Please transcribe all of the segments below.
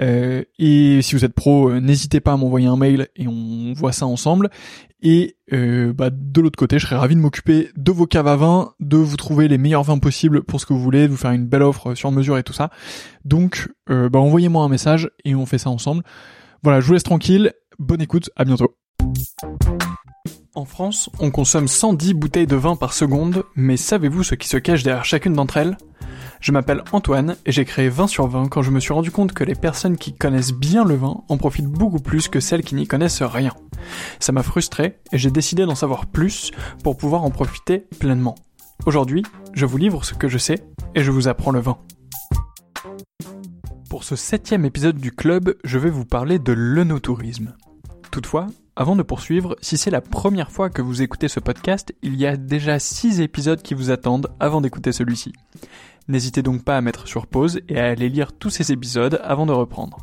Euh, et si vous êtes pro, euh, n'hésitez pas à m'envoyer un mail et on voit ça ensemble. Et euh, bah, de l'autre côté, je serais ravi de m'occuper de vos caves à vin, de vous trouver les meilleurs vins possibles pour ce que vous voulez, de vous faire une belle offre sur mesure et tout ça. Donc, bah, envoyez-moi un message et on fait ça ensemble. Voilà, je vous laisse tranquille. Bonne écoute, à bientôt. En France, on consomme 110 bouteilles de vin par seconde, mais savez-vous ce qui se cache derrière chacune d'entre elles? Je m'appelle Antoine et j'ai créé 20 sur 20 quand je me suis rendu compte que les personnes qui connaissent bien le vin en profitent beaucoup plus que celles qui n'y connaissent rien. Ça m'a frustré et j'ai décidé d'en savoir plus pour pouvoir en profiter pleinement. Aujourd'hui, je vous livre ce que je sais et je vous apprends le vin. Pour ce septième épisode du club, je vais vous parler de l'œnotourisme. Toutefois, avant de poursuivre, si c'est la première fois que vous écoutez ce podcast, il y a déjà 6 épisodes qui vous attendent avant d'écouter celui-ci. N'hésitez donc pas à mettre sur pause et à aller lire tous ces épisodes avant de reprendre.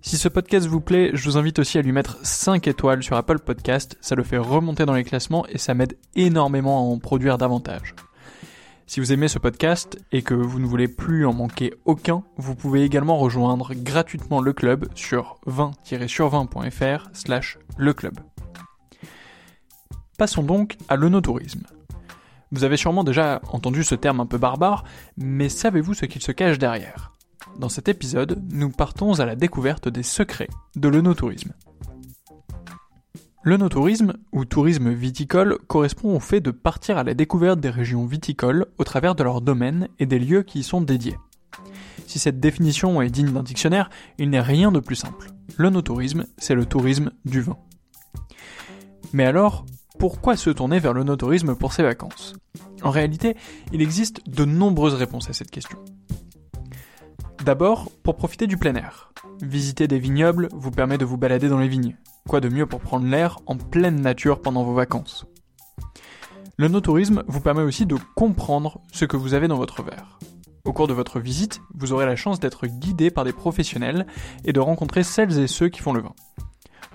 Si ce podcast vous plaît, je vous invite aussi à lui mettre 5 étoiles sur Apple Podcast, ça le fait remonter dans les classements et ça m'aide énormément à en produire davantage. Si vous aimez ce podcast et que vous ne voulez plus en manquer aucun, vous pouvez également rejoindre gratuitement le club sur 20-sur20.fr slash le club. Passons donc à l'onotourisme. Vous avez sûrement déjà entendu ce terme un peu barbare, mais savez-vous ce qu'il se cache derrière? Dans cet épisode, nous partons à la découverte des secrets de l'onotourisme. Le no-tourisme, ou tourisme viticole, correspond au fait de partir à la découverte des régions viticoles au travers de leurs domaines et des lieux qui y sont dédiés. Si cette définition est digne d'un dictionnaire, il n'est rien de plus simple. Le no-tourisme, c'est le tourisme du vin. Mais alors, pourquoi se tourner vers le no-tourisme pour ses vacances En réalité, il existe de nombreuses réponses à cette question. D'abord, pour profiter du plein air. Visiter des vignobles vous permet de vous balader dans les vignes. Quoi de mieux pour prendre l'air en pleine nature pendant vos vacances? Le no-tourisme vous permet aussi de comprendre ce que vous avez dans votre verre. Au cours de votre visite, vous aurez la chance d'être guidé par des professionnels et de rencontrer celles et ceux qui font le vin.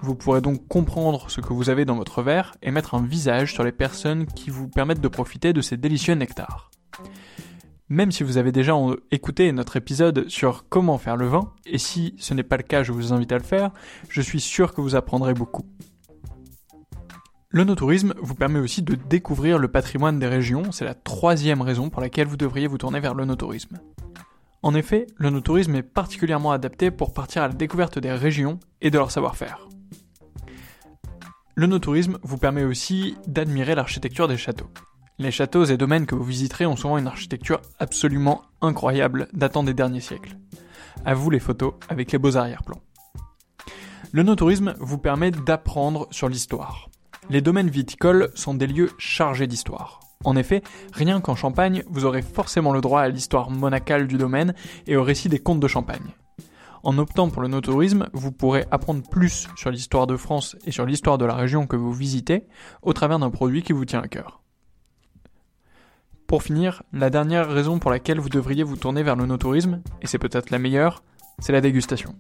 Vous pourrez donc comprendre ce que vous avez dans votre verre et mettre un visage sur les personnes qui vous permettent de profiter de ces délicieux nectars. Même si vous avez déjà écouté notre épisode sur comment faire le vin, et si ce n'est pas le cas, je vous invite à le faire, je suis sûr que vous apprendrez beaucoup. Le vous permet aussi de découvrir le patrimoine des régions, c'est la troisième raison pour laquelle vous devriez vous tourner vers le. En effet, le est particulièrement adapté pour partir à la découverte des régions et de leur savoir-faire. Le no-tourisme vous permet aussi d'admirer l'architecture des châteaux. Les châteaux et domaines que vous visiterez ont souvent une architecture absolument incroyable datant des derniers siècles. À vous les photos avec les beaux arrière-plans. Le no-tourisme vous permet d'apprendre sur l'histoire. Les domaines viticoles sont des lieux chargés d'histoire. En effet, rien qu'en Champagne, vous aurez forcément le droit à l'histoire monacale du domaine et au récit des contes de Champagne. En optant pour le no-tourisme, vous pourrez apprendre plus sur l'histoire de France et sur l'histoire de la région que vous visitez au travers d'un produit qui vous tient à cœur. Pour finir, la dernière raison pour laquelle vous devriez vous tourner vers le no-tourisme, et c'est peut-être la meilleure, c'est la dégustation.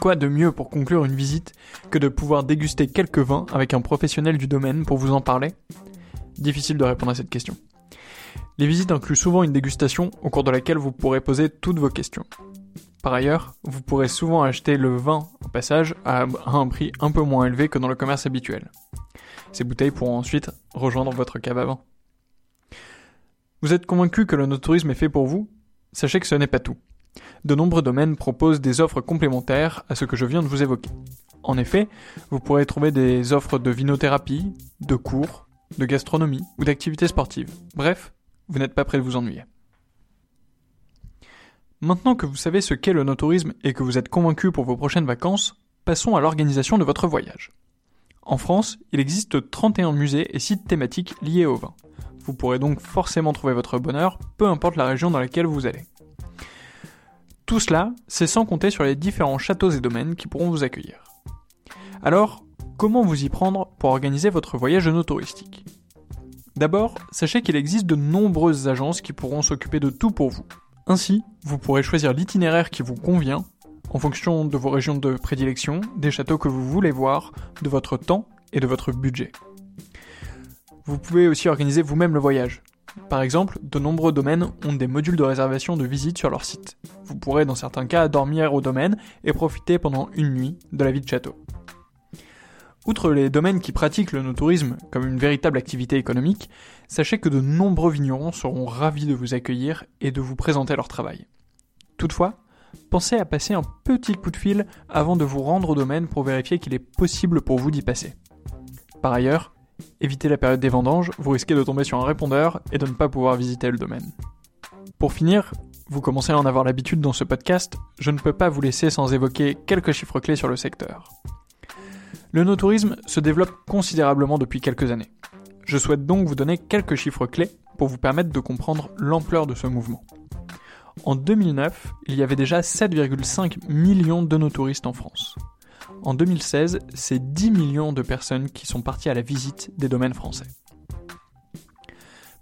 Quoi de mieux pour conclure une visite que de pouvoir déguster quelques vins avec un professionnel du domaine pour vous en parler? Difficile de répondre à cette question. Les visites incluent souvent une dégustation au cours de laquelle vous pourrez poser toutes vos questions. Par ailleurs, vous pourrez souvent acheter le vin au passage à un prix un peu moins élevé que dans le commerce habituel. Ces bouteilles pourront ensuite rejoindre votre cave à vin. Vous êtes convaincu que le no-tourisme est fait pour vous? Sachez que ce n'est pas tout de nombreux domaines proposent des offres complémentaires à ce que je viens de vous évoquer. En effet, vous pourrez trouver des offres de vinothérapie, de cours, de gastronomie ou d'activités sportives. Bref, vous n'êtes pas prêt de vous ennuyer. Maintenant que vous savez ce qu'est le no-tourisme et que vous êtes convaincu pour vos prochaines vacances, passons à l'organisation de votre voyage. En France, il existe 31 musées et sites thématiques liés au vin. Vous pourrez donc forcément trouver votre bonheur, peu importe la région dans laquelle vous allez. Tout cela, c'est sans compter sur les différents châteaux et domaines qui pourront vous accueillir. Alors, comment vous y prendre pour organiser votre voyage no touristique D'abord, sachez qu'il existe de nombreuses agences qui pourront s'occuper de tout pour vous. Ainsi, vous pourrez choisir l'itinéraire qui vous convient en fonction de vos régions de prédilection, des châteaux que vous voulez voir, de votre temps et de votre budget. Vous pouvez aussi organiser vous-même le voyage. Par exemple, de nombreux domaines ont des modules de réservation de visite sur leur site. Vous pourrez dans certains cas dormir au domaine et profiter pendant une nuit de la vie de château. Outre les domaines qui pratiquent le no-tourisme comme une véritable activité économique, sachez que de nombreux vignerons seront ravis de vous accueillir et de vous présenter leur travail. Toutefois, pensez à passer un petit coup de fil avant de vous rendre au domaine pour vérifier qu'il est possible pour vous d'y passer. Par ailleurs, évitez la période des vendanges, vous risquez de tomber sur un répondeur et de ne pas pouvoir visiter le domaine. Pour finir, vous commencez à en avoir l'habitude dans ce podcast, je ne peux pas vous laisser sans évoquer quelques chiffres clés sur le secteur. Le no-tourisme se développe considérablement depuis quelques années. Je souhaite donc vous donner quelques chiffres clés pour vous permettre de comprendre l'ampleur de ce mouvement. En 2009, il y avait déjà 7,5 millions de no-touristes en France. En 2016, c'est 10 millions de personnes qui sont parties à la visite des domaines français.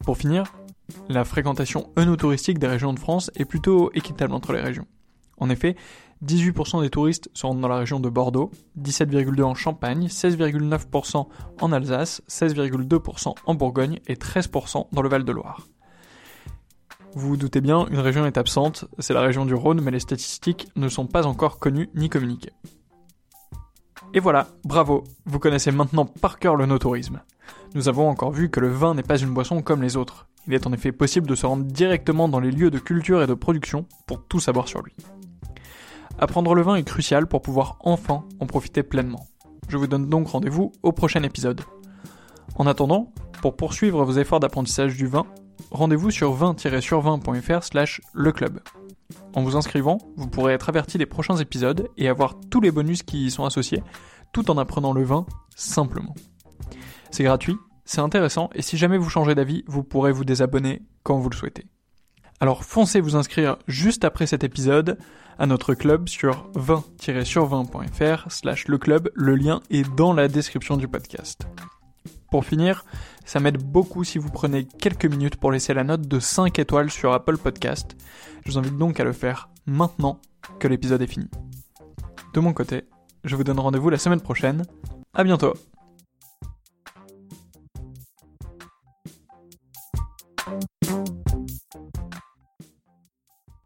Pour finir, la fréquentation œnotouristique des régions de France est plutôt équitable entre les régions. En effet, 18% des touristes sont dans la région de Bordeaux, 17,2% en Champagne, 16,9% en Alsace, 16,2% en Bourgogne et 13% dans le Val-de-Loire. Vous vous doutez bien, une région est absente, c'est la région du Rhône, mais les statistiques ne sont pas encore connues ni communiquées. Et voilà, bravo, vous connaissez maintenant par cœur le no-tourisme. Nous avons encore vu que le vin n'est pas une boisson comme les autres. Il est en effet possible de se rendre directement dans les lieux de culture et de production pour tout savoir sur lui. Apprendre le vin est crucial pour pouvoir enfin en profiter pleinement. Je vous donne donc rendez-vous au prochain épisode. En attendant, pour poursuivre vos efforts d'apprentissage du vin, rendez-vous sur vin-sur20.fr slash le club. En vous inscrivant, vous pourrez être averti des prochains épisodes et avoir tous les bonus qui y sont associés, tout en apprenant le vin simplement. C'est gratuit, c'est intéressant, et si jamais vous changez d'avis, vous pourrez vous désabonner quand vous le souhaitez. Alors foncez vous inscrire juste après cet épisode à notre club sur 20-sur20.fr slash le club, le lien est dans la description du podcast. Pour finir, ça m'aide beaucoup si vous prenez quelques minutes pour laisser la note de 5 étoiles sur Apple Podcast. Je vous invite donc à le faire maintenant que l'épisode est fini. De mon côté, je vous donne rendez-vous la semaine prochaine. À bientôt